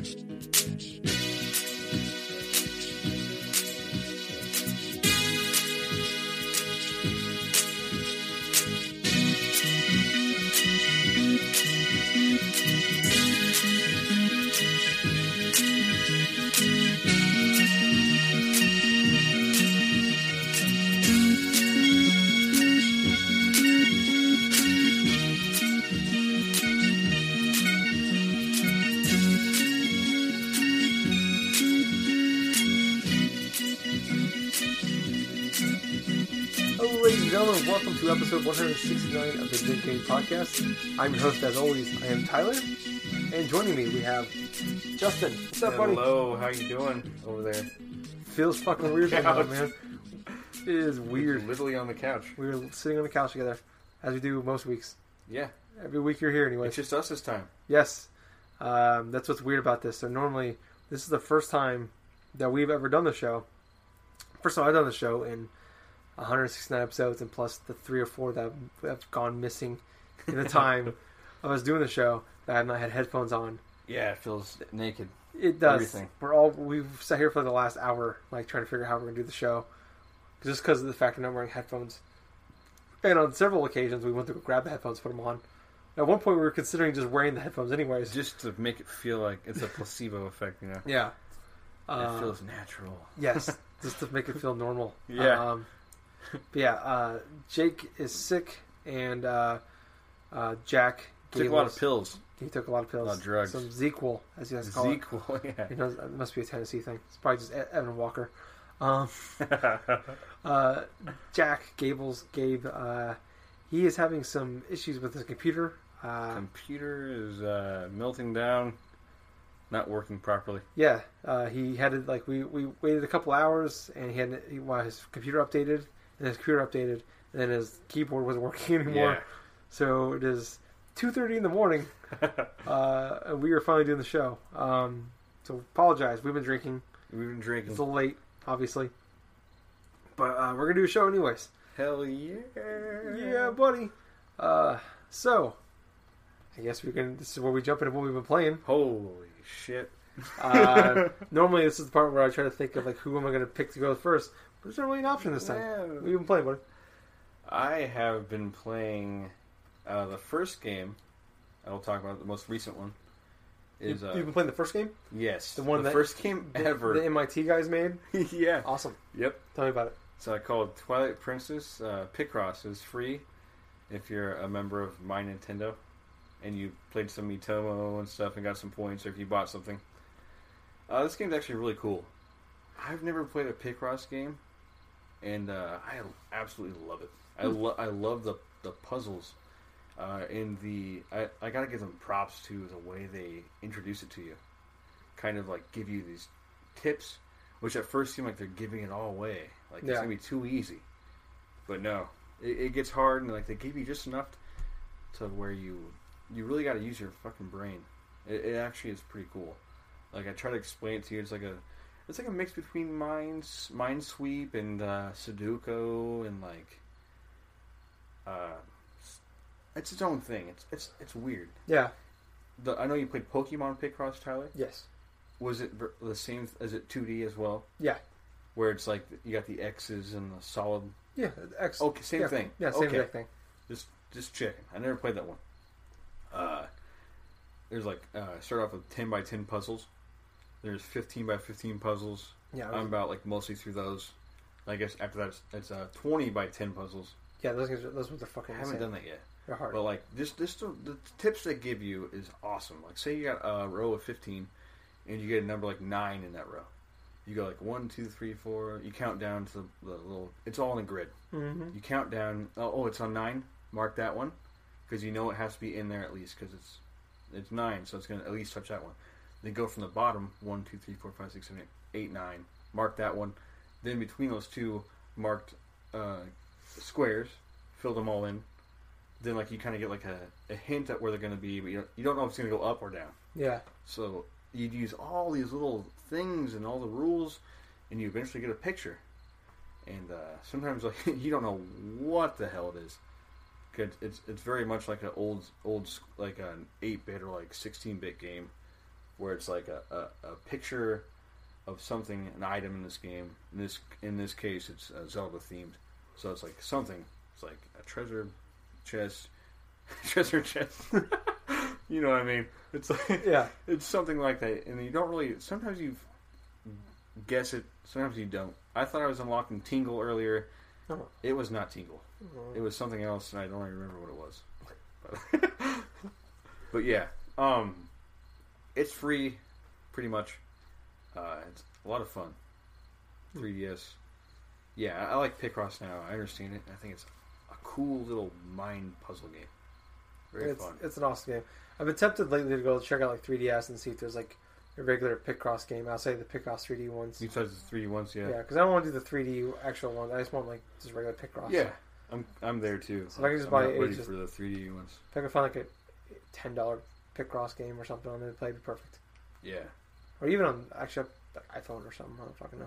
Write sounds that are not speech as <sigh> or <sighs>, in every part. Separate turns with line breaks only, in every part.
Welcome to episode 169 of the Big Game Podcast. I'm your host, as always. I am Tyler, and joining me we have Justin. What's up, buddy?
Hello, how you doing over there?
Feels fucking weird right now,
Couch.
man. It is weird.
Literally on the couch.
We were sitting on the couch together, as we do most weeks.
Yeah,
Every week you're here, anyway.
it's just us this time.
Yes, um, that's what's weird about this. So normally, this is the first time that we've ever done the show. First of all, I've done the show in 169 episodes, and plus the three or four that have gone missing in the time <laughs> of us doing the show that I have not had headphones on.
Yeah, it feels naked.
It does.
Everything.
We're all we've sat here for the last hour, like trying to figure out how we're gonna do the show, just because of the fact we're not wearing headphones. And on several occasions, we went to grab the headphones, put them on. At one point, we were considering just wearing the headphones, anyways.
Just to make it feel like it's a placebo effect, you know?
Yeah.
it
Uh,
feels natural.
yes, <laughs> just to make it feel normal.
Yeah.
Um, but yeah, uh, Jake is sick, and uh, uh, Jack
Took a lot
us-
of pills.
He took a lot of pills,
lot of drugs.
some Zequel, as you guys call it.
Zequel, <laughs> yeah.
He knows, it must be a Tennessee thing. It's probably just Evan Walker. Um, <laughs> uh, Jack Gables, Gabe, uh, he is having some issues with his computer. Uh,
Computer is uh, melting down, not working properly.
Yeah, uh, he had it like we, we waited a couple hours and he had he, well, his computer updated and his computer updated and then his keyboard wasn't <laughs> working anymore. So it is two thirty in the morning. <laughs> uh, and we are finally doing the show. Um, so apologize. We've been drinking.
We've been
It's
drinking.
a little late, obviously, but uh, we're gonna do a show anyways.
Hell yeah.
Yeah, buddy. Uh, so I guess we can. This is where we jump into what we've been playing.
Holy shit.
Uh, <laughs> normally, this is the part where I try to think of like who am I going to pick to go first. But there's not really an option this time.
Yeah.
What have you been playing, buddy?
I have been playing uh, the first game. I will talk about the most recent one. Is
you,
uh,
have been playing the first game,
yes,
the one
the
that-
first game
the,
ever.
the MIT guys made. <laughs>
yeah.
Awesome.
Yep.
Tell me about it.
So I called Twilight Princess. Uh, Picross is free if you're a member of My Nintendo and you played some Miitomo and stuff and got some points, or if you bought something. Uh, this game's actually really cool. I've never played a Picross game, and uh, I absolutely love it. I lo- I love the the puzzles. Uh, and the I, I gotta give them props to the way they introduce it to you. Kind of like give you these tips, which at first seem like they're giving it all away. Like it's gonna be too easy. But no, it, it gets hard, and like they give you just enough to where you you really got to use your fucking brain. It, it actually is pretty cool. Like I try to explain it to you. It's like a it's like a mix between Minds Minesweep and uh, Sudoku and like uh, it's its own thing. It's it's it's weird.
Yeah.
The, I know you played Pokemon Picross, Tyler.
Yes.
Was it the same? Is it 2D as well?
Yeah.
Where it's like you got the X's and the solid.
Yeah. X.
Okay, same
yeah,
thing.
Yeah. Same
Okay.
thing.
Just just checking. I never played that one. Uh, there's like uh, start off with 10 by 10 puzzles. There's 15 by 15 puzzles.
Yeah.
I'm about like mostly through those. I guess after that it's, it's uh, 20 by 10 puzzles.
yeah. Those guys, are- those ones are fucking
I haven't
insane.
done that yet.
They're hard.
But like just this the, the tips they give you is awesome. Like say you got a row of 15 and you get a number like 9 in that row. You go like one, two, three, four. You count down to the, the little. It's all in a grid.
hmm
You count down. Oh, oh, it's on nine. Mark that one because you know it has to be in there at least because it's it's nine, so it's going to at least touch that one. Then go from the bottom one, two, three, four, five, six, seven, eight, eight, nine. Mark that one. Then between those two marked uh, squares, fill them all in. Then like you kind of get like a, a hint at where they're going to be, but you don't, you don't know if it's going to go up or down.
Yeah.
So you'd use all these little things and all the rules, and you eventually get a picture. And uh, sometimes <laughs> like you don't know what the hell it is. 'Cause it's it's very much like an old old like an eight bit or like sixteen bit game, where it's like a, a, a picture of something, an item in this game. In this in this case, it's uh, Zelda themed, so it's like something. It's like a treasure chest, <laughs> treasure chest. <laughs> you know what I mean? It's like
Yeah. <laughs>
it's something like that, and you don't really. Sometimes you guess it, sometimes you don't. I thought I was unlocking Tingle earlier.
Oh.
It was not Tingle.
Oh.
It was something else, and I don't even remember what it was. But, but yeah, um, it's free, pretty much. Uh, it's a lot of fun. 3DS. Yeah, I like Picross now. I understand it. I think it's a cool little mind puzzle game. Very
it's,
fun.
it's an awesome game. I've been tempted lately to go check out like 3DS and see if there's like a regular Picross game outside the Picross 3D ones.
Besides the 3D ones, yeah.
Yeah, because I don't want to do the 3D actual ones. I just want like just regular Picross.
Yeah, I'm I'm there too.
So if I can just
I'm
buy
not
it,
ready
just-
for the 3D ones.
If I can find like a ten dollar Picross game or something on it, play, it'd be perfect.
Yeah,
Or even on actually like, iPhone or something. I don't fucking know.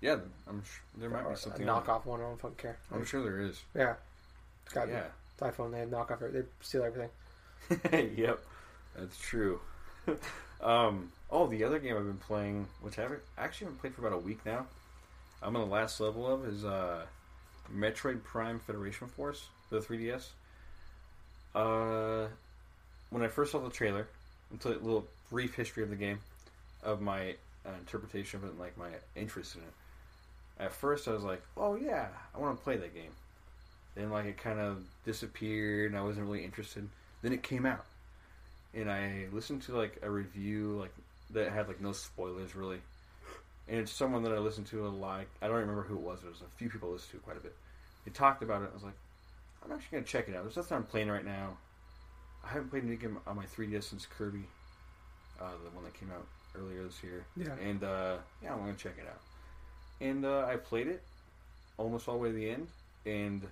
yeah. I'm sure there might
or
be something.
a knockoff one. I don't fucking care.
I'm sure there is.
Yeah, it's got
Yeah.
It's iPhone. They have knockoff. They steal everything. <laughs>
yep, that's true. <laughs> um, oh, the other game I've been playing, which I haven't actually haven't played for about a week now. I'm on the last level of is uh, Metroid Prime Federation Force for the 3DS. Uh, when I first saw the trailer, until a little brief history of the game, of my uh, interpretation of it, and like my interest in it. At first, I was like, "Oh yeah, I want to play that game." Then like it kind of disappeared, and I wasn't really interested. Then it came out, and I listened to like a review like that had like no spoilers really, and it's someone that I listened to a lot. I don't remember who it was. There was a few people I listened to quite a bit. They talked about it. I was like, I'm actually gonna check it out. There's nothing I'm playing right now. I haven't played any game on my 3DS since Kirby, uh, the one that came out earlier this year.
Yeah.
And uh, yeah, I'm gonna check it out. And uh, I played it almost all the way to the end, and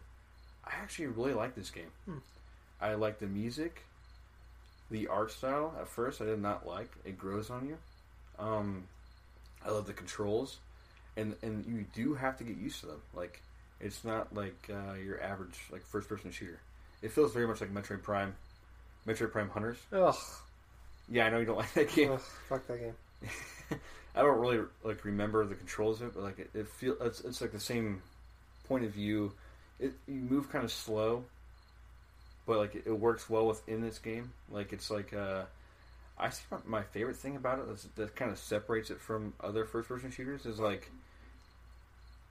I actually really like this game.
Hmm.
I like the music, the art style. At first, I did not like. It grows on you. Um, I love the controls, and and you do have to get used to them. Like it's not like uh, your average like first person shooter. It feels very much like Metroid Prime, Metroid Prime Hunters.
Ugh.
Yeah, I know you don't <laughs> like that game.
Ugh. Fuck that game. <laughs>
I don't really like remember the controls of it, but like it, it feel it's, it's like the same point of view. It you move kind of slow, but like it, it works well within this game. Like it's like uh, I see my, my favorite thing about it is that kind of separates it from other first person shooters is like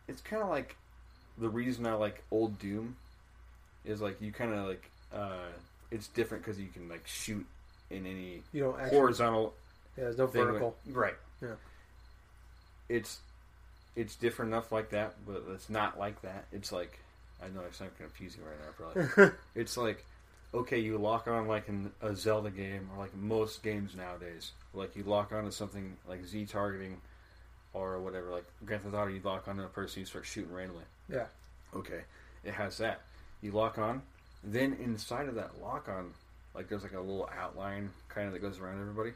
it's kind of like the reason I like old Doom is like you kind of like uh, it's different because you can like shoot in any
You don't actually.
horizontal
Yeah, there's no vertical.
with- right.
Yeah.
It's it's different enough like that, but it's not like that. It's like I know it's not confusing right now, probably. <laughs> it's like okay, you lock on like in a Zelda game or like most games nowadays. Like you lock on to something like Z targeting or whatever. Like Grand Theft Auto, you lock on to a person, you start shooting randomly.
Yeah.
Okay, it has that. You lock on, then inside of that lock on, like there's like a little outline kind of that goes around everybody.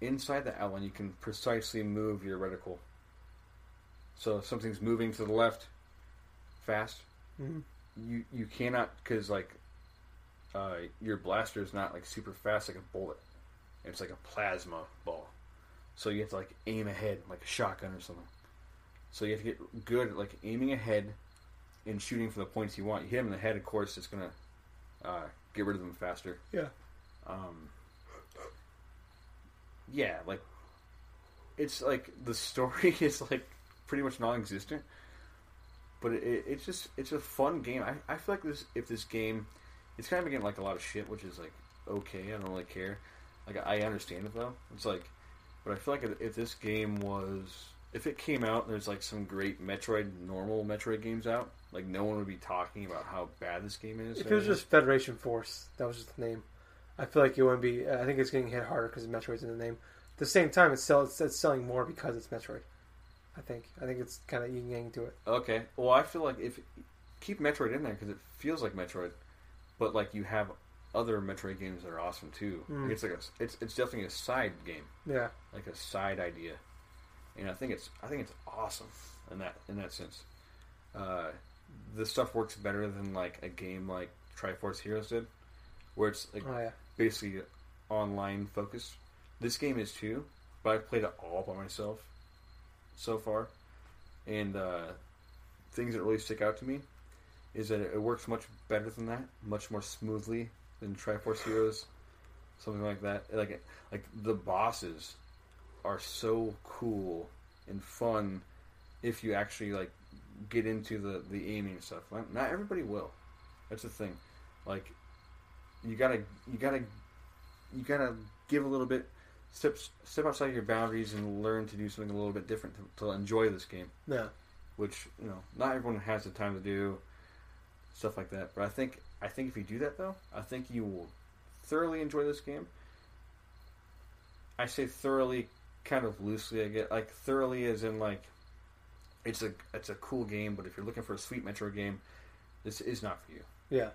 Inside the outline, you can precisely move your reticle. So if something's moving to the left, fast,
Mhm.
you you cannot because like uh, your blaster is not like super fast like a bullet. It's like a plasma ball. So you have to like aim ahead like a shotgun or something. So you have to get good at like aiming ahead and shooting for the points you want. You hit them in the head, of course, it's gonna uh, get rid of them faster.
Yeah.
Um, yeah, like it's like the story <laughs> is like pretty much non-existent, but it, it, it's just it's a fun game. I, I feel like this if this game, it's kind of getting like a lot of shit, which is like okay. I don't really care. Like I understand it though. It's like, but I feel like if, if this game was if it came out and there's like some great Metroid normal Metroid games out, like no one would be talking about how bad this game is.
If it was just Federation Force, that was just the name. I feel like it wouldn't be. I think it's getting hit harder because Metroid's in the name. At the same time, it's, sell, it's, it's selling more because it's Metroid. I think. I think it's kind of yin yang to it.
Okay. Well, I feel like if keep Metroid in there because it feels like Metroid, but like you have other Metroid games that are awesome too.
Mm.
Like, it's like a, it's it's definitely a side game,
Yeah.
like a side idea, and I think it's I think it's awesome in that in that sense. Uh, the stuff works better than like a game like Triforce Heroes did, where it's like
Oh yeah.
basically online focused. This game is too, but I've played it all by myself so far, and uh, things that really stick out to me is that it works much better than that, much more smoothly than Triforce Heroes, something like that. Like like the bosses are so cool and fun if you actually like get into the the aiming stuff. Not- Not everybody will. That's the thing. Like you gotta you gotta you gotta give a little bit step step outside your boundaries and learn to do something a little bit different to, to enjoy this game
Yeah.
which you know not everyone has the time to do stuff like that but i think i think if you do that though i think you will thoroughly enjoy this game i say thoroughly kind of loosely i get like thoroughly as in like it's a it's a cool game but if you're looking for a sweet metro game this is not for you
Yeah.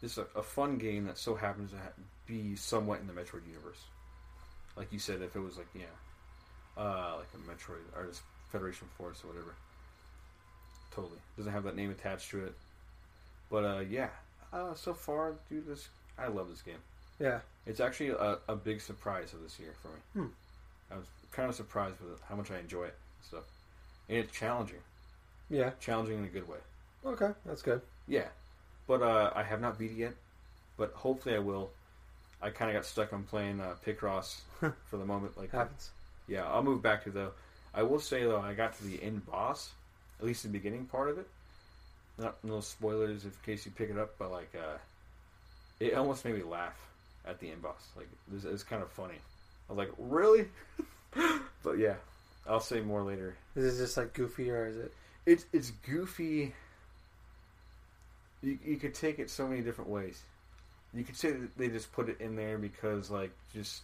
this is a, a fun game that so happens to ha- be somewhat in the Metroid universe. Like you said, if it was like yeah, uh, like a Metroid or just Federation Force or whatever. Totally doesn't have that name attached to it, but uh, yeah. Uh, so far, dude, this I love this game.
Yeah.
It's actually a, a big surprise of this year for me.
Hmm.
I was kind of surprised with how much I enjoy it and stuff, and it's challenging,
Yeah.
challenging in a good way.
Okay. That's good.
Yeah, but uh, I have not beat it yet. But hopefully I will. I kind of got stuck on playing uh, Picross for the moment. Like,
Happens.
yeah, I'll move back to though. I will say though, I got to the end boss, at least the beginning part of it. Not no spoilers in case you pick it up, but like, uh, it almost made me laugh at the end boss. Like, it was, it was kind of funny. I was like, really? <laughs> but yeah, I'll say more later.
Is it just like goofy or is it?
It's it's goofy. You you could take it so many different ways. You could say that they just put it in there because like just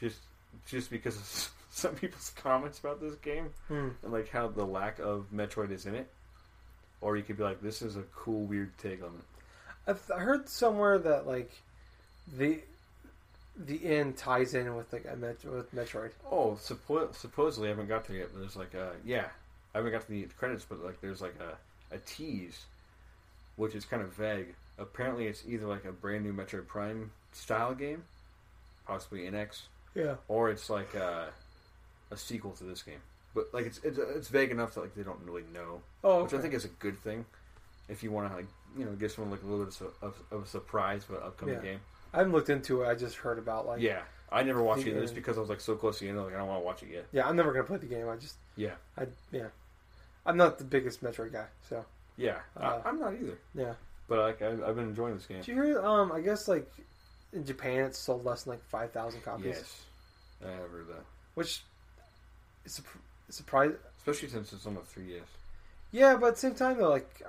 just just because of <laughs> some people's comments about this game
Hmm.
and like how the lack of Metroid is in it. Or you could be like, this is a cool, weird take on it.
I've I heard somewhere that like the the end ties in with like a Met- with Metroid.
Oh, suppo- supposedly I haven't got there yet. But there's like a yeah, I haven't got to the credits, but like there's like a a tease, which is kind of vague. Apparently, it's either like a brand new Metroid Prime style game, possibly NX,
Yeah.
or it's like a, a sequel to this game. But like it's, it's it's vague enough that like they don't really know,
Oh,
which I think is a good thing. If you want to like you know give someone like a little bit of, of, of a surprise for an upcoming
Yeah.
game.
I haven't looked into it. I just heard about like
yeah, I never watched it just because I was like so close to the end. Like I don't want to watch it yet.
Yeah, I'm never gonna play the game. I just
Yeah.
I yeah. I'm not the biggest Metroid guy, so
Yeah,
Uh,
I, I'm not either.
yeah.
But like I've, I've been enjoying this game.
Did you hear? Um, I guess like in Japan, it's sold less than like five thousand copies,
Yes, I have heard that.
which is a surprise.
Especially since it's on the 3DS.
Yeah, but at the same time though, like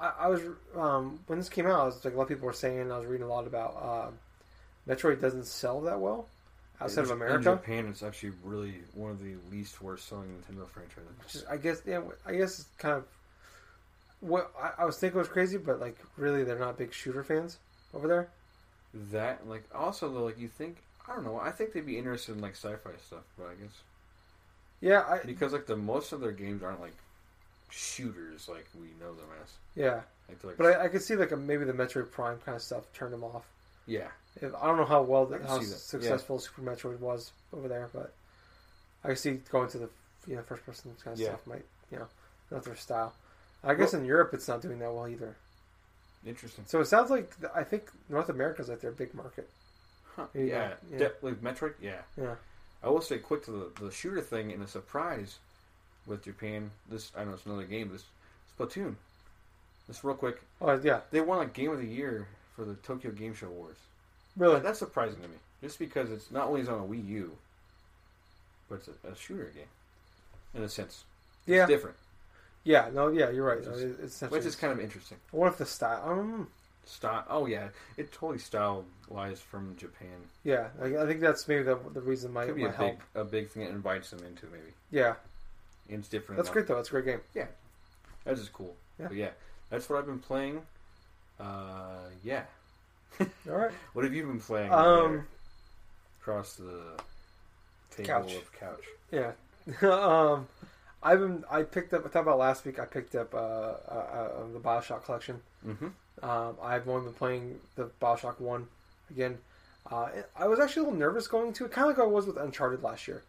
I, I, was um, when this came out, I was like a lot of people were saying. I was reading a lot about uh, Metroid doesn't sell that well outside of America.
In Japan, it's actually really one of the least worst selling Nintendo franchises.
Which is, I guess, yeah, I guess it's kind of what I, I was thinking was crazy, but like really, they're not big shooter fans over there.
That, like, also though, like you think, I don't know, I think they'd be interested in like sci-fi stuff, but I guess
Yeah, I
because like the most of their games aren't like shooters like we know them as.
yeah,
Like, like,
but I, I could see like a, maybe the Metroid Prime kind of stuff turned them off.
yeah,
If, I don't know how well
can
how successful Super Metroid was over there, but I can see going to the you know first person kind of
Yeah.
stuff might you know not their style. I guess in Europe it's not doing that well either.
interesting.
So it sounds like I think North America's like their big market.
Huh.
Yeah,
Yeah,
yeah.
De- like Metroid, yeah.
Yeah.
I will say quick to the, the shooter thing in a surprise with Japan. This I know it's another game, but this Splatoon. This real quick,
Oh yeah,
they won like Game of the Year for the Tokyo Game Show Awards.
really.
That's surprising to me, just because it's not only is on a Wii U, but it's a, a shooter game in a sense. It's
Yeah,
different,
yeah, no, yeah, you're right.
Which
No,
is-
it's
which is kind of interesting.
What if the style. Um,
Style. Oh yeah, it totally stylized from Japan.
yeah, I, I think that's maybe the the reason my
Could be
my
a
help.
big a big thing that invites them into maybe.
Yeah,
it's different.
that's
enough.
great though. That's a great game.
Yeah, that's just cool.
Yeah.
But yeah, that's what I've been playing. Uh, yeah.
All right. <laughs>
What have you been playing?
Um,
across the table
Couch.
of couch.
Yeah. <laughs> um, I've been. I picked up. I talked about last week. I picked up uh, uh, uh, the Bioshock collection.
Mm-hmm.
Um, I've only been playing the Bioshock one again. Uh, I was actually a little nervous going to it, kind of like I was with Uncharted last year,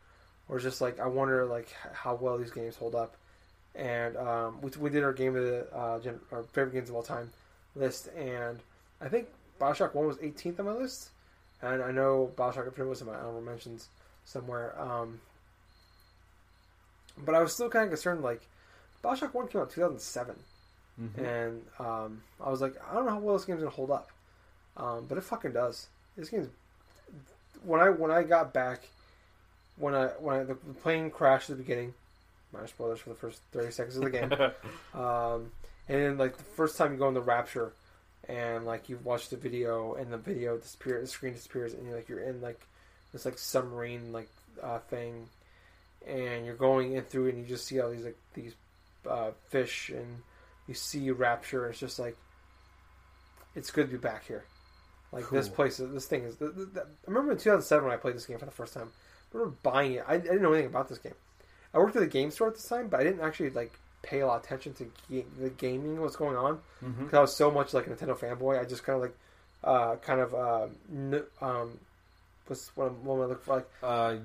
it's just like I wonder like how well these games hold up. And um, we, we did our game of the uh, gen- our favorite games of all time list, and I think Bioshock One was 18th on my list, and I know Bioshock Infinite was in my honorable mentions somewhere. Um, but I was still kind of concerned. Like Bioshock One came out 2007,
Mhm.
and um, I was like, I don't know how well this game's gonna hold up, um, but it fucking does. This game's when I when I got back, when I when I, the plane crashed at the beginning. Minor spoilers for the first 30 seconds of the game. <laughs> Um, and then like the first time you go in the Rapture, and like you watch the video, and the video disappears, the screen disappears, and you're like you're in like this like submarine like uh, thing, and you're going in through, it and you just see all these like these uh, fish, and you see Rapture. And it's just like it's good to be back here. Like this place, this thing is. The, the, the- I remember in 2007 when I played this game for the first time. I remember buying it. I, I didn't know anything about this game. I worked at the game store at the time, but I didn't actually like pay a lot of attention to the gaming, what's going on, because I was so much like a Nintendo fanboy. I just kind of like, uh, kind of, uh, n- um, what's what, I'm- what am I looking for? Like,
Uh,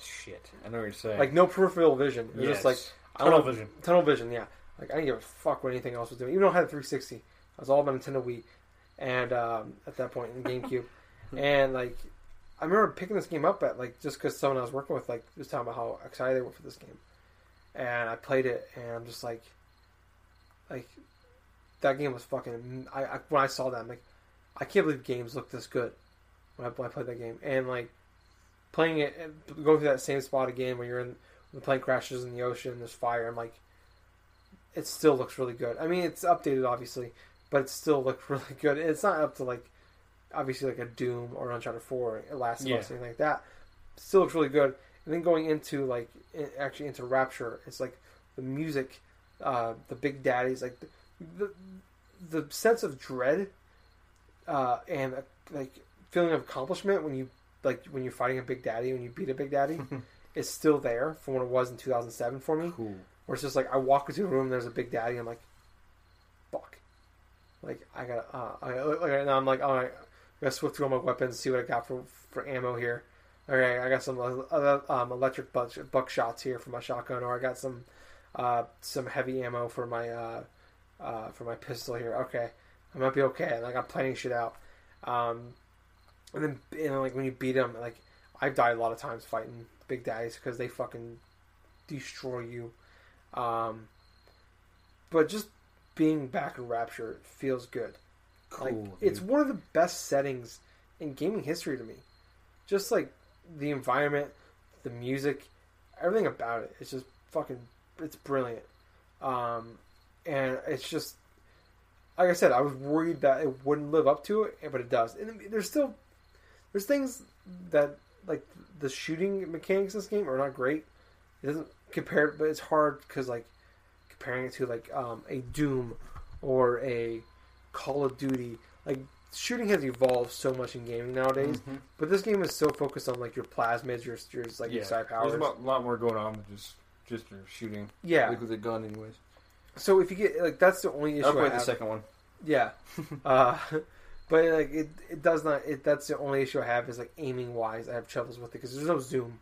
shit. I know what you're saying.
like no peripheral vision. It was
yes.
just like I
tunnel
don't know-
vision.
tunnel vision. Yeah, like I didn't give a fuck what anything else was doing. Even though I had a 360, I was all about Nintendo Wii, and um, at that point in <laughs> GameCube, and like I remember picking this game up at like just because someone I was working with like was talking about how excited they were for this game, and I played it, and I'm just like, like that game was fucking. I, I when I saw that, I'm like, I can't believe games look this good when I, when I played that game, and like playing it, and going through that same spot again when you're in the plane crashes in the ocean, there's fire. I'm like, it still looks really good. I mean, it's updated obviously, but it still looks <laughs> really good. It's not up to like obviously like a Doom or Uncharted Four, or Last of
Yeah.
Us, anything like that. Still looks really good. And then going into like i- actually into Rapture, it's like the music, uh, the Big Daddies, like the the, the sense of dread, uh, and uh, like feeling of accomplishment when you like when you're fighting a Big Daddy when you beat a Big Daddy. <laughs> is still there from what it was in 2007 for me.
Cool.
Where it's just like I walk into a room, there's a big daddy. I'm like, fuck. Like I got, uh, I like now I'm like, all right, gotta swift through all my weapons, see what I got for for ammo here. Okay, I got some uh, um, electric buck, shots here for my shotgun, or I got some uh, some heavy ammo for my uh, uh, for my pistol here. Okay, I might be okay. Like I'm planning shit out. Um, and then you know, like when you beat them, like I've died a lot of times fighting big daddies because they fucking destroy you. Um, but just being back in Rapture feels good.
Cool.
Like it's one of the best settings in gaming history to me. Just like the environment, the music, everything about it. It's just fucking. It's brilliant. Um, and it's just like I said. I was worried that it wouldn't live up to it, but it does. And there's still there's things that like the shooting mechanics in this game are not great. It doesn't compare, but it's hard because like comparing it to like um, a Doom or a Call of Duty, like shooting has evolved so much in gaming nowadays.
Mhm.
But this game is so focused on like your plasmids, your your like your side powers.
There's a lot, more going on than just just your shooting.
yeah.
Like with a gun, anyways.
So if you get like that's the only issue
I'll
I
play the
have.
second one.
Yeah. <laughs> uh, <laughs> but like it, it does not. It that's the only issue I have is like aiming wise. I have troubles with it because there's no zoom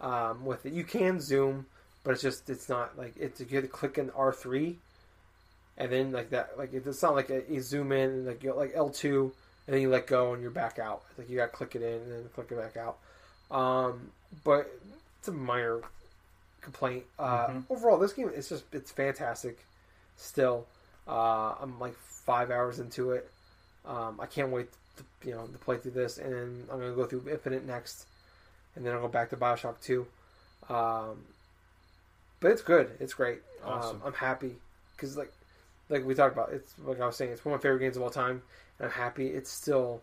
um, with it. You can zoom, but it's just it's not like it's you have to click in R three, and then like that like it's not like a, you zoom in and like you like L two and then you let go and you're back out. Like you got to click it in and then click it back out. Um, but it's a minor complaint. Uh,
Mhm.
Overall, this game is just it's fantastic. Still, uh, I'm like five hours into it. Um, I can't wait to you know to play through this, and then I'm gonna go through Infinite next, and then I'll go back to Bioshock Two. Um, but it's good. It's great.
Awesome.
Um, I'm happy because like like we talked about, it's like I was saying, it's one of my favorite games of all time, and I'm happy it's still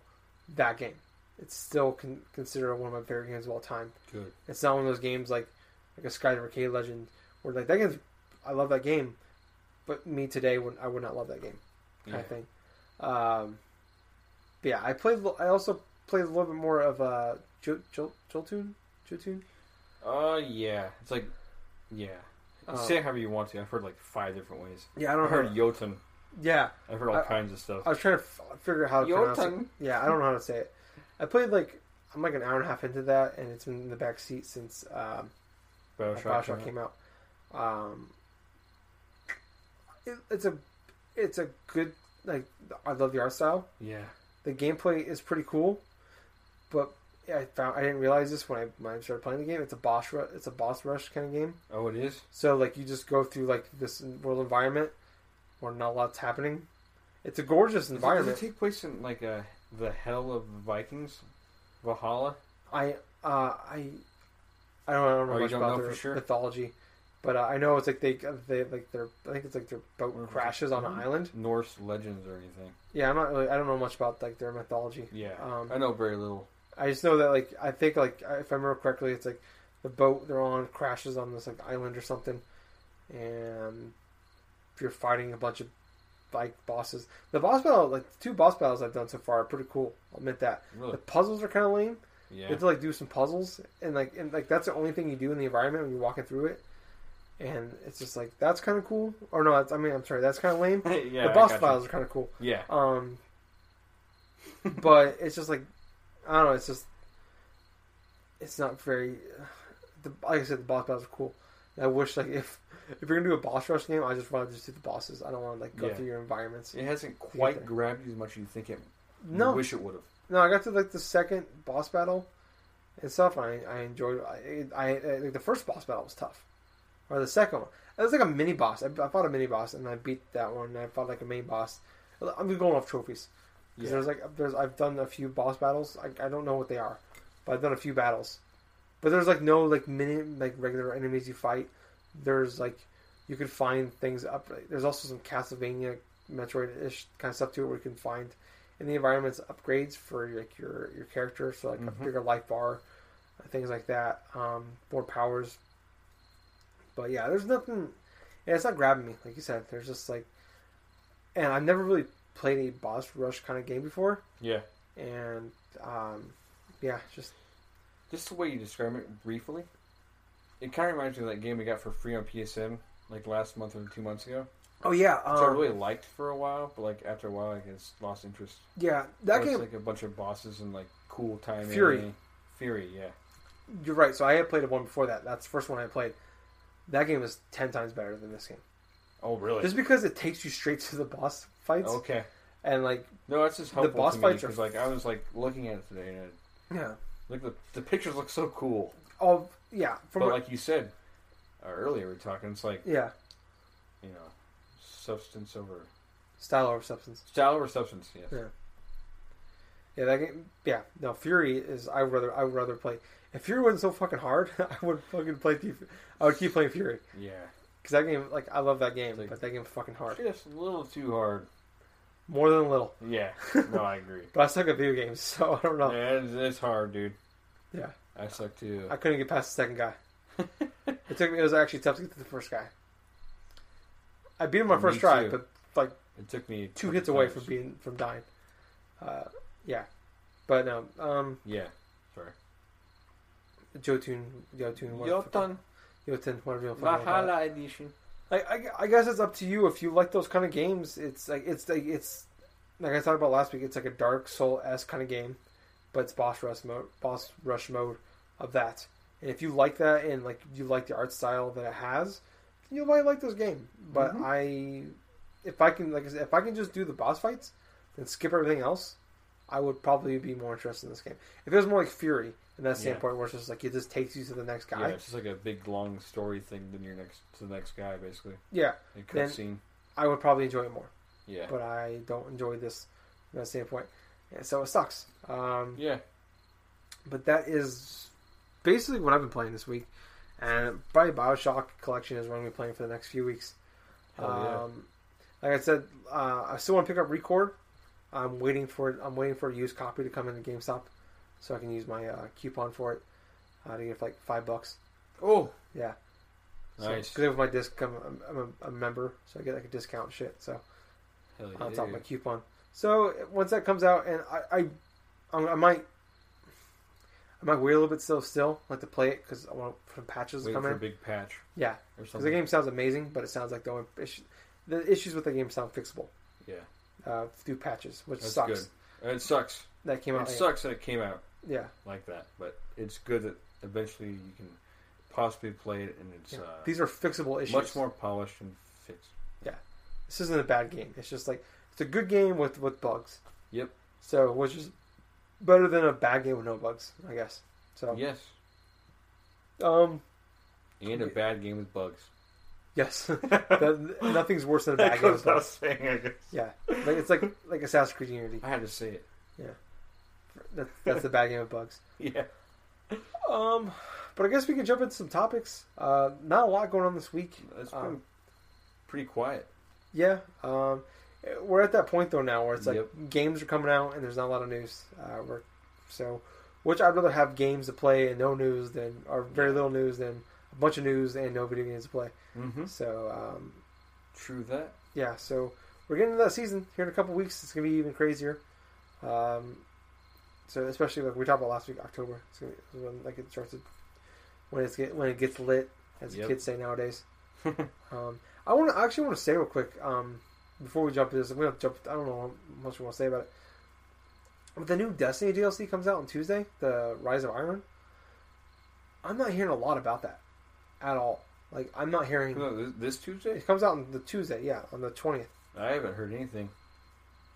that game. It's still con- considered one of my favorite games of all time.
Good.
It's not one of those games like like a Skyrim Arcade Legend where like that game's I love that game, but me today would I would not love that game kind
Yeah.
of thing. Um, but yeah, I played. I also played a little bit more of uh, Jo- Jo- Joltoon. Joltoon.
Uh, yeah. It's like, yeah.
Uh,
Say it however you want to. I've heard like five different ways.
yeah, I
I've
don't know.
heard
How,
Jotun.
yeah,
I've heard all
I-
kinds of stuff.
I was trying to f- figure out how to pronounce it. Yeah, I don't know how to say it. I played like I'm like an hour and a half into that, and it's been in the back seat since um,
Bioshock,
Bioshock came out. Um, it, it's a it's a good like I love the art style.
Yeah.
The gameplay is pretty cool, but I found I didn't realize this when I when I started playing the game. It's a boss rush. It's a boss rush kind of game.
Oh, it is.
So like you just go through like this world environment where not a lot's happening. It's a gorgeous
Does it-
environment.
Does it take place in like uh, the hell of Vikings, Valhalla?
I uh, I I don't, I don't know
Oh,
much
don't
about
know
their
sure?
mythology, but uh, I know it's like they they like their I think it's like their boat
Mhm.
crashes on an
Mhm.
island.
Norse legends or anything?
Yeah, I'm not really. I don't know much about like their mythology.
Yeah,
Um,
I know very little.
I just know that like I think like if I remember correctly, it's like the boat they're on crashes on this like island or something, and you're fighting a bunch of like bosses. The boss battle, like the two boss battles I've done so far, are pretty cool. I'll admit that.
Really?
The puzzles are kind of lame.
Yeah.
You have to like do some puzzles, and like and like that's the only thing you do in the environment when you're walking through it. And it's just like that's kind of cool. Or no, I mean I'm sorry, that's kind of lame. <laughs>
yeah.
the boss battles are kind of cool.
Yeah.
Um, <laughs> but it's just like I don't know. It's just it's not very. The, like I said, the boss battles are cool. And I wish like if if you're gonna do a boss rush game, I just want to just do the bosses. I don't want to like go
Yeah.
through your environments.
It hasn't quite grabbed you as much as you think it.
No,
You wish it would have.
no. I got to like the second boss battle and stuff. And I I enjoyed. I, I, I like the first boss battle was tough, or the second one. It was like a mini boss. I, I fought a mini boss and I beat that one. And I fought like a main boss. I'm going off trophies. Because
Yeah.
there's like there's I've done a few boss battles. I, I don't know what they are, but I've done a few battles. But there's like no like mini like regular enemies you fight. There's like you can find things up. There's also some Castlevania Metroid-ish kind of stuff to it where you can find in the environments upgrades for like your your character. So like
Mhm.
a bigger life bar, uh, things like that. Um, more powers. But yeah, there's nothing. Yeah, it's not grabbing me like you said. There's just like, and I've never really played a boss rush kind of game before,
Yeah.
and um, yeah, just
Just the way you describe it briefly, it kind of reminds me of that game we got for free on PSN like last month or two months ago.
oh yeah,
Which I
um,
really liked for a while, but like after a while, I guess lost interest.
yeah. That
Where
game,
like a bunch of bosses and like cool time.
Furi.
anime. Furi, yeah.
you're right. So I had played one before that. That's the first one I played. That game is ten times better than this game,
Oh really?
just because it takes you straight to the boss fights,
Okay.
and like
No, that's just
The boss
to me
fights are-
because like I was like looking at it today and it,
yeah,
like the the pictures look so cool.
oh yeah, from
but like you said uh, earlier, we are talking. It's like
yeah,
you know, substance over
style over substance.
style over substance. Yes.
Yeah. Yeah, that game. Yeah, no, Furi is. I would rather. I would rather play. If Furi wasn't so fucking hard, <laughs> I would fucking play. I would keep playing Furi
Yeah.
Because that game, like, I love that game,
Like-
but that game's fucking hard.
Just a little too hard.
More than a little.
Yeah. No, I <laughs> agree.
But I suck at video games, <laughs> so I don't know.
Yeah, it's, it's hard, dude.
Yeah.
I suck too.
I couldn't get past the second guy. <laughs> it took me. It was actually tough to get to the first guy. I beat him my
Me
first try,
too.
but like
It took me
two hits away from being from dying. Uh, yeah, but no. Um,
Yeah. Sorry.
Jotun, Jotun,
Jotun
Jotun, whatever you want to
Valhalla edition.
I, I, I guess it's up to you if you like those kind of games. It's like it's like it's like I talked about last week. It's like a Dark Soul s kind of game, but it's boss rush mode, boss rush mode of that. And if you like that and like you like the art style that it has, you might like this game. But
Mhm.
I, if I can like I said, if I can just do the boss fights and skip everything else, I would probably be more interested in this game. If it was more like Furi in that
Yeah.
standpoint, where it's just like it just takes you to the next guy.
Yeah, it's just like a big long story thing. Then you're next to the next guy, basically.
Yeah,
A
Then-
cutscene.
I would probably enjoy it more.
Yeah.
but I don't enjoy this from that standpoint. And so it sucks. Um,
yeah.
but that is basically what I've been playing this week. And probably Bioshock Collection is what I'm going to be playing for the next few weeks.
Hell yeah.
Um, like I said, uh, I still want to pick up ReCore. I'm waiting for it. I'm waiting for a used copy to come into GameStop, so I can use my uh, coupon for it uh, to get like five bucks.
Oh.
Yeah,
Nice.
Because with my disc, I'm, I'm a, a member, so I get like a discount and shit. So
Hell yeah.
on top of my coupon. So once that comes out, and I, I, I, I might, I might wait a little bit still, still like to play it because I want some patches to
Waiting
come
for a big patch
Yeah, because the game sounds amazing, but it sounds like the only issue, the issues with the game sound fixable
Yeah.
uh, through patches, which
That's
sucks.
good. It sucks.
that came out.
It
late.
sucks that it came out
Yeah,
like that, but it's good that eventually you can possibly play it and it's
yeah.
uh,
these are fixable issues.
much more polished and fixed.
Yeah, this isn't a bad game. It's just like it's a good game with with bugs.
Yep.
So which is better than a bad game with no bugs, I guess. So
Yes,
um
and a bad game with bugs.
yes, <laughs> that, nothing's worse than a bad game with bugs.
saying. I guess
Yeah, like it's like like Assassin's Creed Unity.
I had to say it.
That's that's the bad game of bugs. <laughs>
Yeah.
Um, but I guess we can jump into some topics. Uh, not a lot going on this week.
It's been
Um,
pretty quiet.
Yeah. Um, we're at that point though now where it's like
Yep.
games are coming out and there's not a lot of news. Uh, we're, so, which I'd rather have games to play and no news than or very little news than a bunch of news and no video games to play.
Mm-hmm.
So um,
True that.
yeah, so we're getting into that season here in a couple weeks. It's gonna be even crazier. Um, so especially like we talked about last week, October. It's gonna be when like it starts to when it's get when it gets lit, as the
Yep.
kids say nowadays. <laughs> um, I want to actually want to say real quick um, before we jump into this. I'm gonna jump. I don't know how much we want to say about it. But the new Destiny DLC comes out on Tuesday, the Rise of Iron. I'm not hearing a lot about that at all. Like I'm not hearing.
No, this, this Tuesday,
It comes out on the Tuesday, yeah, on the twentieth.
I haven't heard anything.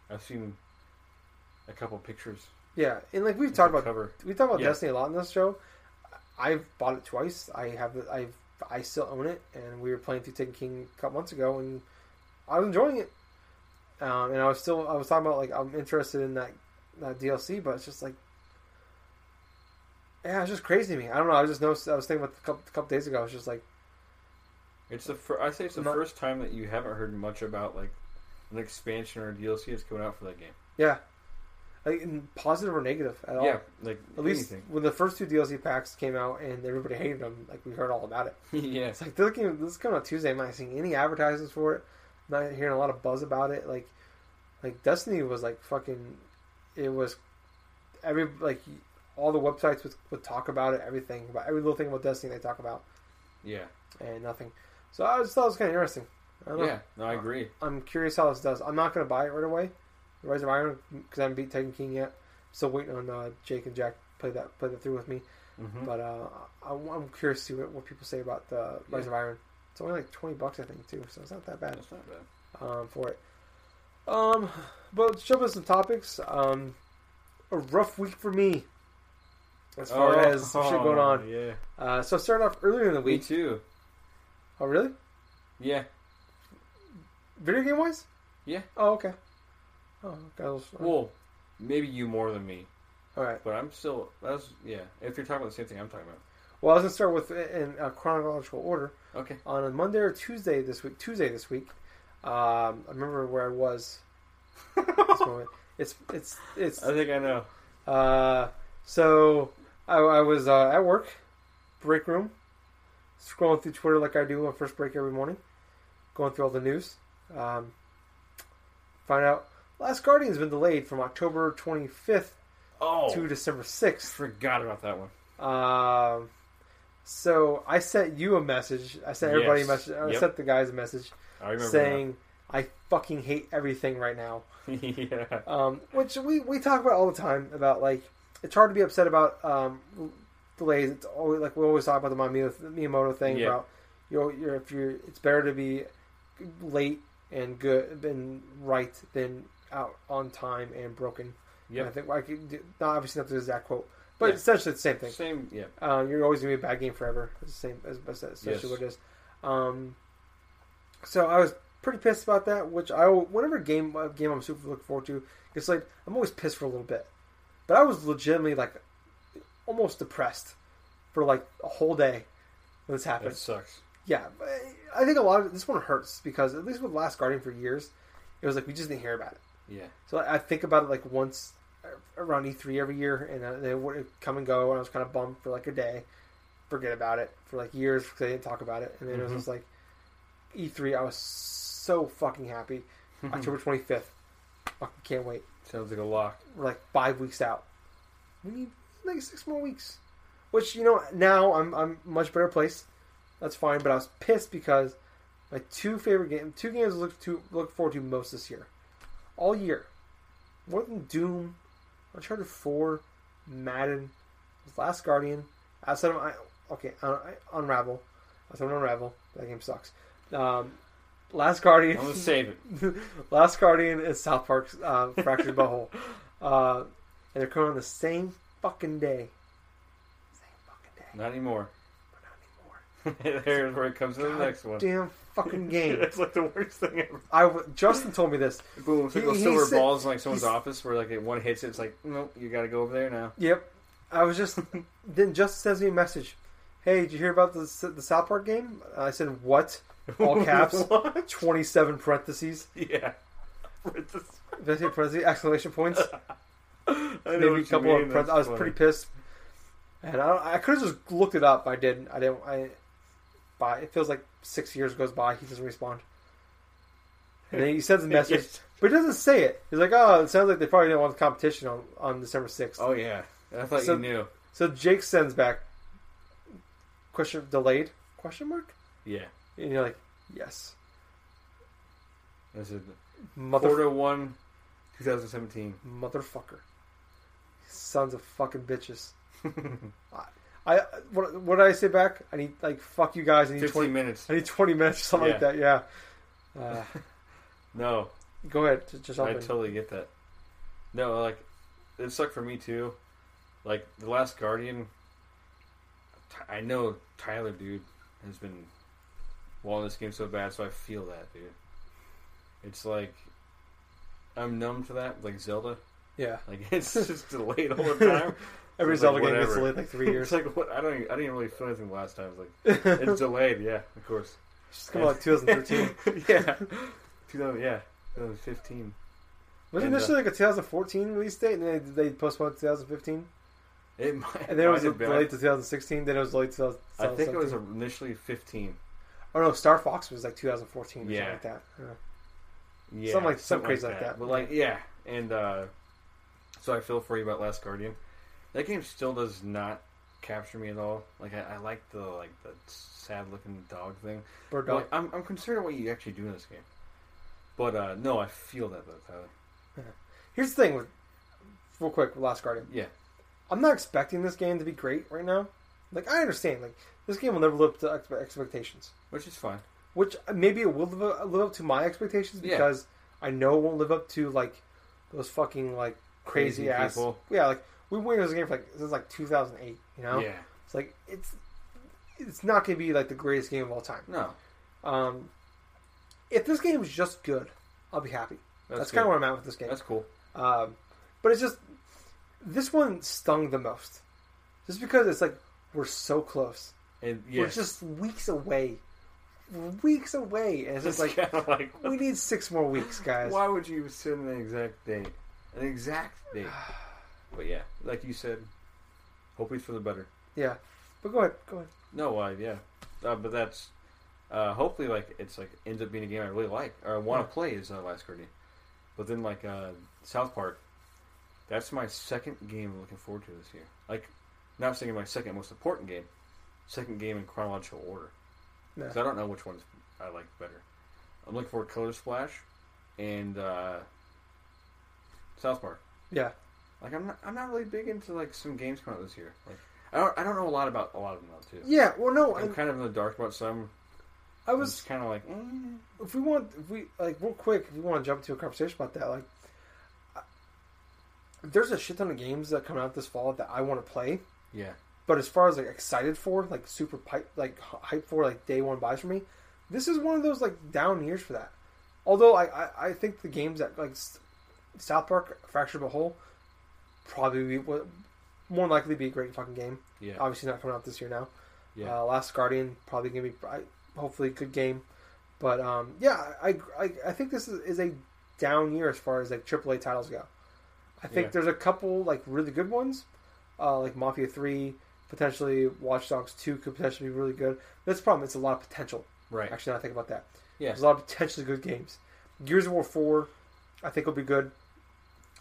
I've seen a couple pictures.
Yeah, and like we've talked about,
cover.
we talked about
Yeah.
Destiny a lot in this show. I've bought it twice. I have, I've, I still own it, and we were playing through Taken King a couple months ago, and I was enjoying it. Um, and I was still, I was talking about like I'm interested in that that DLC, but it's just like, yeah, it's just crazy to me. I don't know. I just noticed. I was thinking about a couple, couple days ago. I was just like,
It's the fir- I say it's the
Not-
first time that you haven't heard much about like an expansion or a DLC that's coming out for that game.
yeah, like positive or negative at all.
Yeah, like
At least
anything.
when the first two DLC packs came out and everybody hated them, like we heard all about it. <laughs>
yeah,
It's like they're looking. This is coming out Tuesday. I'm not seeing any advertisements for it. I'm not hearing a lot of buzz about it. Like, like Destiny was like fucking. It was every like all the websites would, would talk about it. Everything about every little thing about Destiny they talk about,
yeah,
and nothing. So I just thought it was kind of interesting. I don't know.
yeah. No, I agree.
I'm curious how this does. I'm not going to buy it right away. Rise of Iron because I haven't beat Taken King yet. Still waiting on uh, Jake and Jack play that play that through with me.
hmm
But uh, I, I'm curious to see what, what people say about the Rise
Yeah.
of Iron. It's only like twenty bucks, I think, too, so it's not that bad
That's not bad.
um, for it. Um, but let's jump into some topics. Um, a rough week for me as far
Oh,
as shit going on.
Yeah,
Uh, so I started off earlier in the
me
week.
too.
Oh, really?
Yeah,
Video game wise?
Yeah.
Oh, okay. Oh. Well,
well, maybe you more than me,
all right.
but I'm still. That's yeah. If you're talking about the same thing I'm talking about.
Well, I was gonna start with in a chronological order.
Okay.
On a Monday or Tuesday this week. Tuesday this week. Um, I remember where I was. <laughs> this moment. It's it's it's
I think I know.
Uh, so I, I was uh, at work, break room, scrolling through Twitter like I do on first break every morning, going through all the news. Um, find out Last Guardian's been delayed from October 25th
Oh,
to December 6th.
forgot about that one.
Um, so I sent you a message. I sent everybody
Yes.
a message. I
Yep.
sent the guys a message
I remember
saying, "I fucking hate everything right now." <laughs>
yeah.
um, which we, we talk about all the time about like it's hard to be upset about um, delays. It's always like we always talk about the Miyamoto, Miyamoto thing
Yeah.
about you know you're, if you're it's better to be late and good and right than out on time and broken. Yeah, I think I could not obviously not the exact quote, but
Yeah.
essentially the same thing.
Same. Yeah.
Uh, you're always gonna be a bad game forever. It's the same as as essentially
Yes.
what it is. Um, so I was pretty pissed about that. Which I whenever game uh, game I'm super looking forward to, it's like I'm always pissed for a little bit. But I was legitimately like almost depressed for like a whole day when this happened.
That sucks.
Yeah, I think a lot of this one hurts because at least with Last Guardian for years, it was like we just didn't hear about it.
Yeah.
So I think about it like once around E3 every year, and uh, they would come and go, and I was kind of bummed for like a day, forget about it for like years because they didn't talk about it, and then it was
Mhm.
just like E3. I was so fucking happy. <laughs> October 25th, fucking can't wait.
Sounds like a lock.
We're like five weeks out. We need like six more weeks, which you know now I'm I'm much better place. That's fine, but I was pissed because my two favorite games, two games I look to look forward to most this year, all year, more than Doom. Uncharted Four, Madden, Last Guardian. Outside of I okay, Unravel. Outside of Unravel, that game sucks. Um, Last Guardian.
I'm gonna save it. <laughs>
Last Guardian is South Park's uh, Fractured But Whole, <laughs> uh, and they're coming on the same fucking day. Same fucking day.
Not anymore. <laughs> There's where it comes to the next one.
Damn fucking <laughs> game.
it's like the worst thing ever.
I w- Justin told me this.
Boom, it's like those silver
said-
balls in like someone's
he's-
office where like one hits it, it's like, nope, you gotta go over there now.
Yep. I was just <laughs> then Justin sends me a message. Hey, did you hear about the the South Park game? I said what? All caps.
what?
Twenty seven parentheses.
Yeah. With this-
Did I say parentheses? Exclamation points.
I know
Maybe a
what you
couple
mean,
of parentheses. I was
funny.
pretty pissed. And I, I could have just looked it up. I didn't. I didn't. I. By it feels like six years goes by. He doesn't respond. And then he sends a message,
Yes.
but he doesn't say it. He's like, "Oh, it sounds like they probably didn't want the competition on, on December 6th.
Oh yeah, I thought
So-
you knew.
So Jake sends back question delayed question mark,
Yeah,
and you're like, "Yes,
this is
mother
Porto one, 2017.
motherfucker, sons of fucking bitches." <laughs> I what what did I say back? I need like fuck you guys. I need
15
twenty.
minutes.
I need twenty minutes or something like that. Yeah. <laughs> Uh,
No,
go ahead. Just, just
I totally get that. No, like it sucked for me too. Like the last Guardian, I know Tyler, dude, has been wanting this game so bad, so I feel that, dude. It's like I'm numb to that, like Zelda.
yeah.
Like <laughs> it's just delayed all the <laughs> time.
Every
It's
Zelda
like,
game gets delayed like three <laughs> years.
It's like what I don't. Even, I didn't really feel anything last time. It's like <laughs> it's delayed. Yeah, of course.
Just come out like 2013. <laughs>
yeah, 2000. Yeah, 2015.
Was it
And, uh,
initially like a 2014 release date, and then they, they postponed 2015,
It might.
and then it was
might have been.
delayed to 2016. Then it was delayed to
I think it was initially 15.
Oh no, Star Fox was like 2014 or
Yeah.
something like that. Yeah.
Yeah,
Something like- something crazy like that.
But like, yeah, and uh, so I feel for you about Last Guardian. That game still does not capture me at all. Like I, I like the like the sad looking dog thing.
Bird
But,
dog.
like, I'm I'm concerned what you actually do in this game. But uh, no, I feel that though, Tyler.
Here's the thing with real quick, with Last Guardian.
Yeah.
I'm not expecting this game to be great right now. Like I understand, like this game will never live up to expe- expectations.
Which is fine.
Which maybe it will live up, to my expectations
Yeah.
because I know it won't live up to like those fucking like crazy,
Crazy
ass.
people.
Yeah, like we waited this game for like since like 2008. You know,
Yeah.
it's like it's it's not gonna be like the greatest game of all time.
No.
Um, if this game is just good, I'll be happy.
That's,
That's, kind of where I'm at with this game.
That's cool.
Um, but it's just this one stung the most, just because it's like we're so close.
And
We're
yes,
just weeks away, We're weeks away, and it's just like
like
we need six more weeks, guys.
Why would you send an exact date? An exact date. <sighs> <sighs> But yeah, like you said, hopefully for the better.
Yeah, but go ahead, go ahead.
No, uh, yeah, uh, but that's uh, hopefully like it's like ends up being a game I really like or I want to
Yeah.
play is uh, Last Guardian. But then like uh, South Park, that's my second game I'm looking forward to this year. Like, not saying my second most important game, second game in chronological order. Because I don't know which ones I like better. I'm looking for Color Splash and uh, South Park.
Yeah,
Like I'm not, I'm not really big into like some games coming out this year. Like I don't I don't know a lot about a lot of them though too.
yeah. Well, no,
I'm
and
kind of in the dark about some.
I was
kind of like, eh.
if we want, if we like real quick, if we want to jump into a conversation about that, like, I- there's a shit ton of games that come out this fall that I want to play.
yeah,
But as far as like excited for, like super pipe, like hype for, like day one buys for me, this is one of those like down years for that. Although I, I, I think the games that like South Park, Fractured But Whole, probably be, would more likely be a great fucking game.
yeah,
Obviously not coming out this year now.
yeah.
Uh, Last Guardian probably gonna be hopefully a good game, but um, yeah, I, I I think this is, is a down year as far as like AAA titles go. I think
Yeah.
there's a couple like really good ones, uh, like Mafia Three, potentially Watch Dogs Two could potentially be really good. That's the problem; it's a lot of potential.
right.
Actually, now I think about that.
Yeah.
There's a lot of potentially good games. Gears of War Four, I think will be good.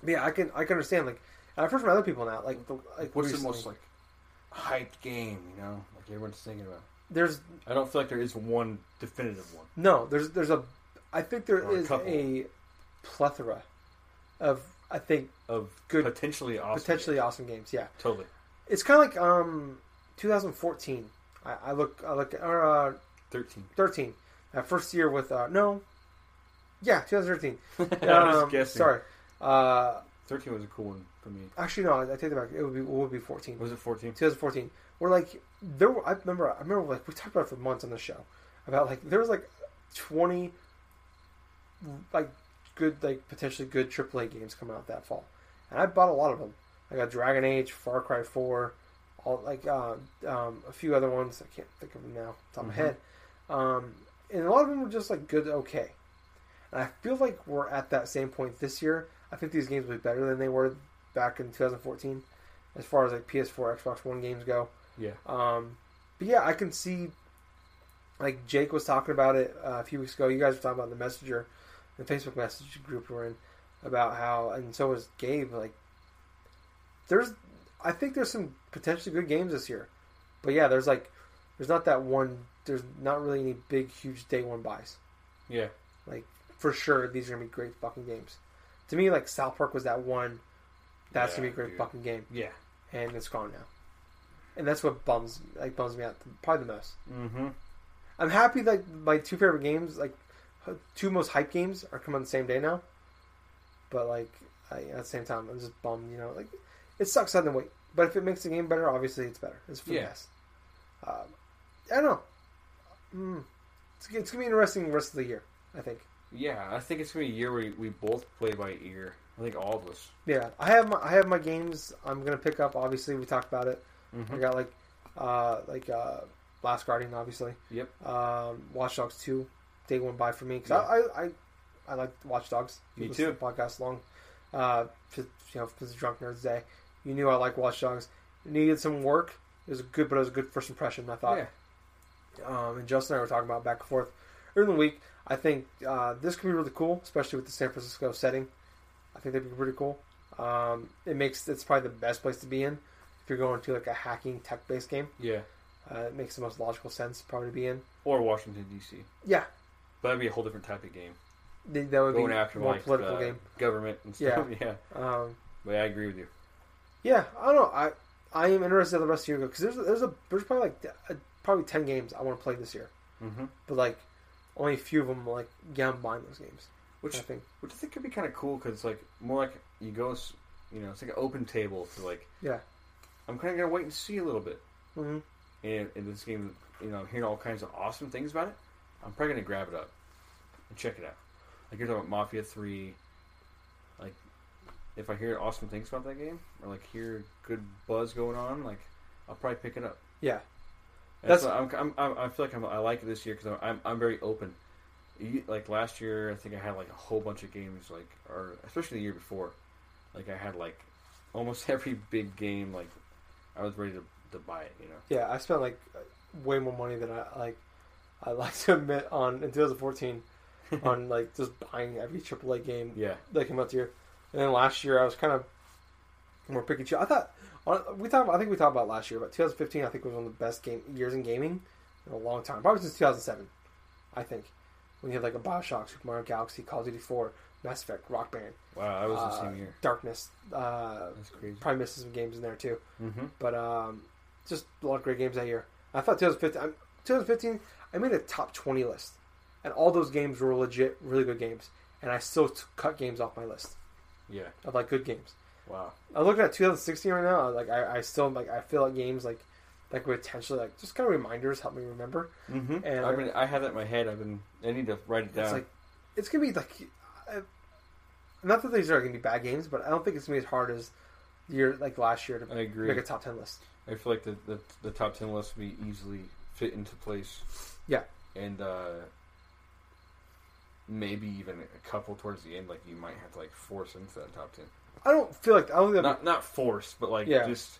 But yeah, I can I can understand like I've heard from other people now like the, like
What's the most like hyped game? You know, like everyone's thinking about.
there's
I don't feel like there is one definitive one.
No, there's there's a I think there
Or a
is
couple.
a plethora of I think
of
Good-
potentially awesome.
potentially awesome games. Yeah,
totally
it's kind of like um 2014. I, I look I look or uh,
thirteen.
13. That first year with uh no, yeah 2013.
I was <laughs>
Um,
guessing.
Sorry. Uh,
thirteen was a cool one for me.
actually no, I, I take that back. It would be it would be 14.
Was it fourteen?
2014. We're like there. Were, I remember. I remember like we talked about it for months on the show about like there was like 20 like good like potentially good AAA games coming out that fall, and I bought a lot of them. I got Dragon Age, Far Cry 4, all like uh, um, a few other ones. I can't think of them now, top of my
Mhm.
head. Um, and a lot of them were just like good, okay. And I feel like we're at that same point this year. I think these games will be better than they were back in 2014, as far as like PS4, Xbox One games go.
Yeah.
Um, but yeah, I can see. Like Jake was talking about it uh, a few weeks ago. You guys were talking about the messenger, the Facebook message group we're in, about how, and so was Gabe. Like, there's, I think there's some potentially good games this year, but yeah, there's like, there's not that one. There's not really any big, huge day one buys.
Yeah.
Like for sure, these are gonna be great fucking games. To me, like South Park was that one. That's
Yeah,
gonna be a great
dude.
fucking game,
Yeah.
and it's gone now. And that's what bums like bums me out probably the most.
Mm-hmm.
I'm happy that my two favorite games, like two most hype games, are coming on the same day now. But like I, at the same time, I'm just bummed. You know, like it sucks having to wait. But if it makes the game better, obviously it's better. It's for the best. Um, I don't know. Mm. It's, it's gonna be interesting the rest of the year. I think.
Yeah, I think it's gonna be a year where we both play by ear. I think all of us.
Yeah, I have my I have my games. I'm gonna pick up. Obviously, we talked about it. I
Mm-hmm.
got like uh like uh Last Guardian, obviously.
Yep.
Um, Watch Dogs two, day one buy for me because
Yeah.
I, I I I like Watch Dogs.
Me
to
too.
the Podcast long, uh, for, you know, the Drunk Nerds Day. You knew I like Watch Dogs. It needed some work. It was good, but it was a good first impression. I thought.
Yeah.
Um, and Justin and I were talking about back and forth early in the week. I think uh, this could be really cool, especially with the San Francisco setting. I think that'd be pretty cool. Um, it makes it's probably the best place to be in if you're going to like a hacking tech based game.
Yeah.
Uh, it makes the most logical sense probably to be in.
Or Washington D.C.
Yeah,
But that'd be a whole different type of game.
th- that would
Going
be
after
more
like
political
the
game.
government and stuff. <laughs> Yeah.
Um,
But I agree with you.
yeah, I don't know. I I am interested in the rest of the year because there's there's a there's probably like uh, probably ten games I want to play this year,
Mm-hmm.
but like only a few of them like yeah I'm buying those games.
Which
I think
which I think could be kind of cool because like more like you go, s- you know, it's like an open table to like.
Yeah.
I'm kind of gonna wait and see a little bit.
hmm
And in this game, you know, I'm hearing all kinds of awesome things about it, I'm probably gonna grab it up and check it out. Like you're talking about Mafia Three. Like, if I hear awesome things about that game or like hear good buzz going on, like I'll probably pick it up.
yeah
That's,
That's-
I'm, I'm, I'm, I feel like I'm, I like it this year because I'm, I'm very open. You- Like last year, I think I had like a whole bunch of games, like or especially the year before, like I had like almost <laughs> every big game. Like I was ready to, to buy it. You know.
yeah I spent like way more money than I like I like to admit on in 2014 <laughs> on like just buying every AAA game
Yeah.
that came out this year. And then last year I was kind of more picky. too. I thought we talked. I think we talked about last year, but 2015 I think was one of the best game years in gaming in a long time. Probably since 2007. I think when you had like a Bioshock, Super Mario Galaxy, Call of Duty 4, Mass Effect, Rock Band,
Wow, that was the
uh,
same year.
Darkness. Uh,
That's crazy.
probably missed some games in there too,
Mm-hmm.
but um, just a lot of great games that year. I thought 2015. I'm, 2015, I made a top 20 list, and all those games were legit, really good games, and I still t- cut games off my list
Yeah.
of like good games.
Wow.
I look at 2016 right now. Like I, I still like I feel like games like like would potentially like just kind of reminders help me remember.
Mm-hmm.
And-
I mean, I have that in my head. I've been. I need to write it down.
It's like it's gonna be like I, not that these are gonna be bad games, but I don't think it's gonna be as hard as year like last year to
I agree.
make a top ten list.
I feel like the, the the top ten list would be easily fit into place.
Yeah.
And uh maybe even a couple towards the end, like you might have to like force into that top ten.
I don't feel like I don't think
Not not force, but like
Yeah.
just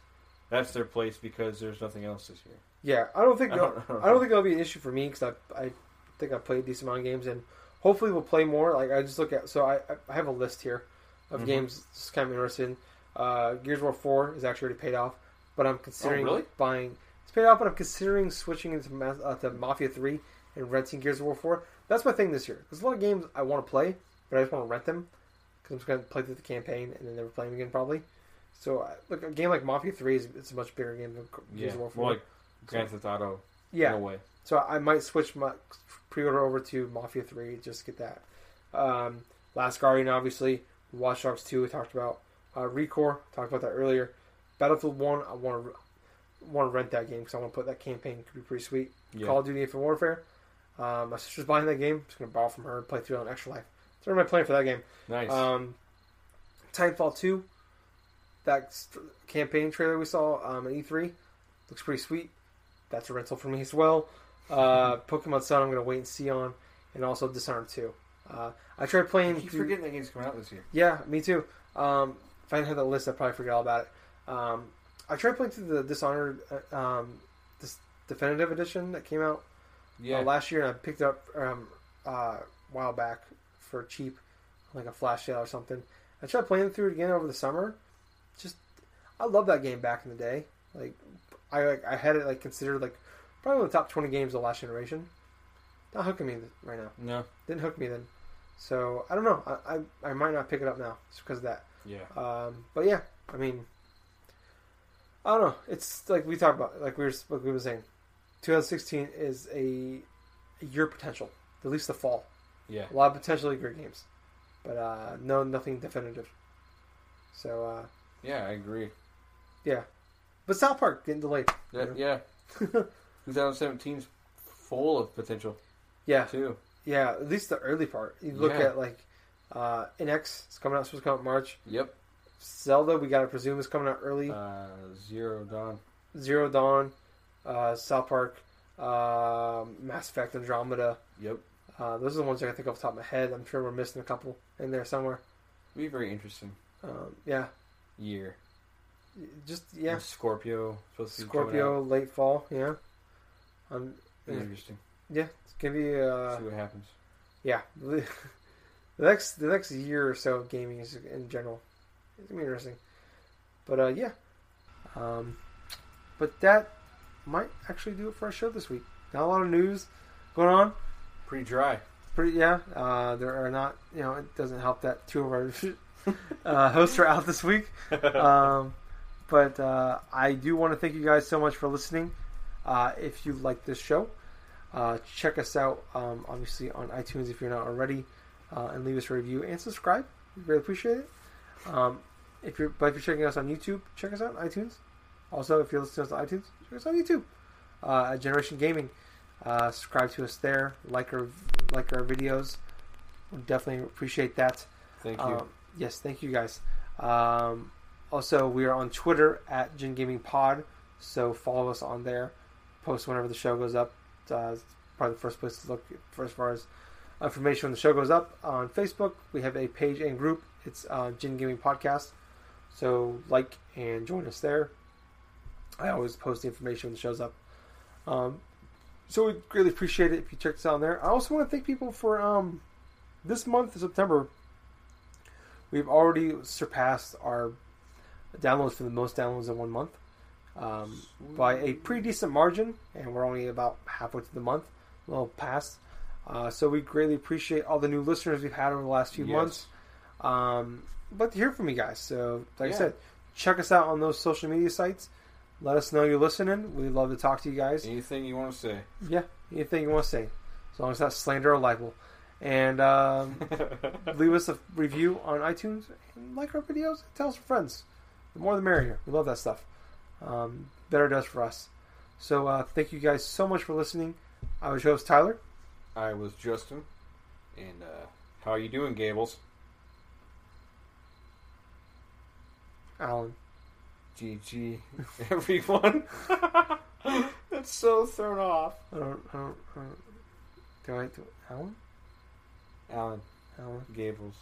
that's their place because there's nothing else this year.
yeah I don't think <laughs>
I
I
don't
don't, think that'll be an issue for me because I I think I played a decent amount of games and hopefully we'll play more. Like I just look at so I I have a list here of
Mhm.
games just kind of interested in. Uh, Gears of War Four is actually already paid off, but I'm considering
Oh, really?
buying. It's paid off, but I'm considering switching into uh, to Mafia Three and renting Gears of War Four. That's my thing this year. There's a lot of games I want to play, but I just want to rent them because I'm just gonna play through the campaign and then never play them again probably. So uh, look, a game like Mafia Three is it's a much bigger game than
Yeah,
Gears of War
more like Grand Theft Auto.
yeah,
No way.
so I might switch my pre-order over to Mafia Three just get that. Um, Last Guardian, obviously. Watch Dogs Two, we talked about. Uh, ReCore, talked about that earlier. Battlefield One, I want to want to rent that game because I want to put that campaign. Could be pretty sweet.
Yeah.
Call of Duty Infinite Warfare. Um, my sister's buying that game. Just gonna borrow from her and play through it on Extra Life. That's what am I playing for that game?
Nice.
Um, Titanfall 2, that st- campaign trailer we saw um, at E3 looks pretty sweet. That's a rental for me as well. Uh, Pokemon Sun, I'm going to wait and see on, and also Dishonored 2. Uh, I tried
I
playing.
keep
through-
forgetting that game's coming out this year.
yeah, me too. Um, if I didn't have that list, I'd probably forget all about it. Um, I tried playing through the Dishonored uh, um, this definitive edition that came out
Yeah.
uh, last year, and I picked it up um, uh, a while back for cheap, like a flash sale or something. I tried playing through it again over the summer. Just, I love that game back in the day. Like, I like I had it like considered like probably one of the top twenty games of the last generation. Not hooking me right now.
no.
Didn't hook me then. So I don't know. I I, I might not pick it up now just because of that.
Yeah.
Um, but yeah, I mean, I don't know. It's like we talked about, like we were, like we were saying, 2016 is a, a year potential, at least the fall.
Yeah.
A lot of potentially great games, but uh, no, nothing definitive. So uh,
Yeah, I agree.
Yeah, but South Park getting delayed.
That, yeah. 2017's <laughs> full of potential
Yeah,
too.
yeah. At least the early part. You look
Yeah.
at like uh, NX. It's coming out. Supposed to come out in March.
Yep.
Zelda. We gotta presume is coming out early.
Uh, Zero Dawn.
Zero Dawn, uh, South Park, um Mass Effect, Andromeda.
Yep.
Uh, those are the ones I can think of off the top of my head. I'm sure we're missing a couple in there somewhere.
Be very interesting
Um, yeah,
year.
just yeah.
And Scorpio supposed to be
Scorpio, late fall. Yeah, um,
interesting.
yeah. It's gonna be uh,
See what happens.
yeah. <laughs> The next the next year or so of gaming is in general. It's gonna be interesting. But uh, yeah. Um, but that might actually do it for our show this week. Not a lot of news going on.
Pretty dry.
Pretty yeah. Uh, there are not. You know, it doesn't help that two of our <laughs> uh, hosts are out this week. <laughs> Um, but uh, I do want to thank you guys so much for listening. Uh, if you like this show, uh, check us out um, obviously on iTunes if you're not already, uh, and leave us a review and subscribe. We really appreciate it. Um, if you're but if you're checking us on YouTube, check us out on iTunes. Also, if you're listening to us on iTunes, check us on YouTube. Uh, at Generation Gaming, uh, subscribe to us there. Like our like our videos. We definitely appreciate that.
Thank you.
Um, yes, thank you guys. Um, also, we are on Twitter at Gen Gaming Pod, so follow us on there. Post whenever the show goes up. Uh, it's probably the first place to look for as far as information when the show goes up. On Facebook, we have a page and group. It's uh, Gen Gaming Podcast. So like and join us there. I always post the information when it show's up. Um, so we greatly appreciate it if you check us out on there. I also want to thank people for um, this month, September. We've already surpassed our downloads for the most downloads in one month um, by a pretty decent margin, and we're only about halfway through the month, a little past. Uh, so we greatly appreciate all the new listeners we've had over the last few
Yes.
months. Um, but to hear from you guys. So, like I said, check us out on those social media sites. Let us know you're listening. We'd love to talk to you guys.
Anything you want to say?
Yeah, anything you want to say, as long as that's slander or libel. And um, <laughs> leave us a review on iTunes and like our videos. Tell us your friends. The more the merrier. We love that stuff. Um, better it does for us. So uh, thank you guys so much for listening. I was your host Tyler.
I was Justin. And uh, how are you doing, Gables?
Alan.
GG, <laughs> everyone. <laughs> That's so thrown off.
I don't. I don't. I don't do I do Alan?
Alan,
Alan.
Gables.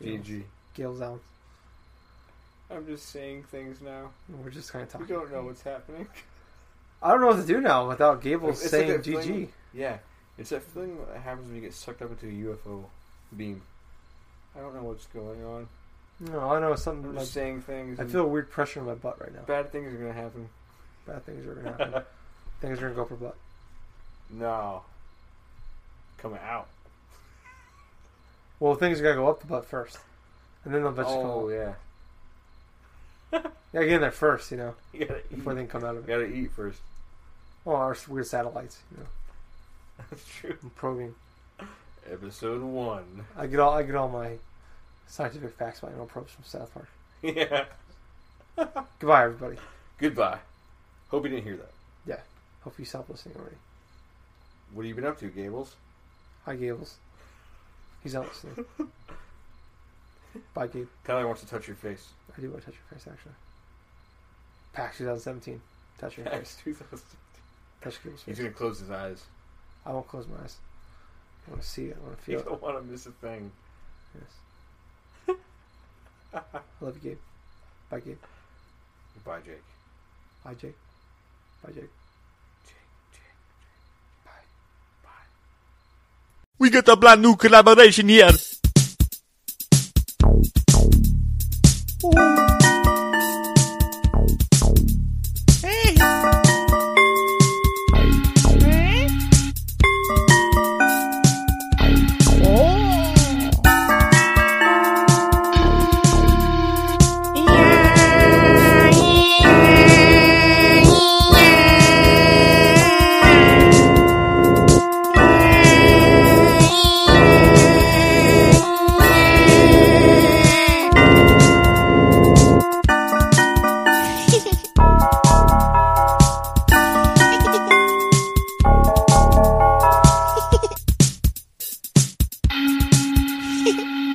GG.
Gales Alan.
I'm just saying things now.
We're just kind of talking.
We don't know what's happening.
I don't know what to do now without Gables
It's
saying
like
GG.
feeling- Yeah, it's that feeling that happens when you get sucked up into a UFO beam. I don't know what's going on.
No, I know something.
I'm
Like,
just saying things.
I feel a weird pressure in my butt right now.
bad things are gonna happen.
Bad things are gonna happen. <laughs> things are gonna go for butt.
No, coming out.
Well, things are gonna go up the butt first. and then they'll come
Oh
out.
yeah. <laughs>
Yeah, get in there first, you know,
You gotta eat.
before they can come out of it.
You gotta eat first.
Well, our weird satellites, you know, <laughs>
That's true.
I'm probing.
Episode one.
I get all I get all my scientific facts by no probes from South Park. <laughs>
Yeah. <laughs>
Goodbye, everybody.
Goodbye. Hope you didn't hear that. Yeah.
Hope you stopped listening already.
What have you been up to, Gables?
Hi, Gables. He's not listening. <laughs> Bye, Gabe.
Tyler wants to touch your face.
I do want to touch your face, actually. PAX 2017. Touch your face.
2000.
Touch Gable's face.
He's gonna close his eyes.
I won't close my eyes. I want to see it. I want to
You
feel it.
You don't want to miss a thing.
Yes love you, Gabe. Bye, Gabe.
Bye, Jake.
Bye, Jake. Bye, Jake.
We got a brand new collaboration here. Ooh.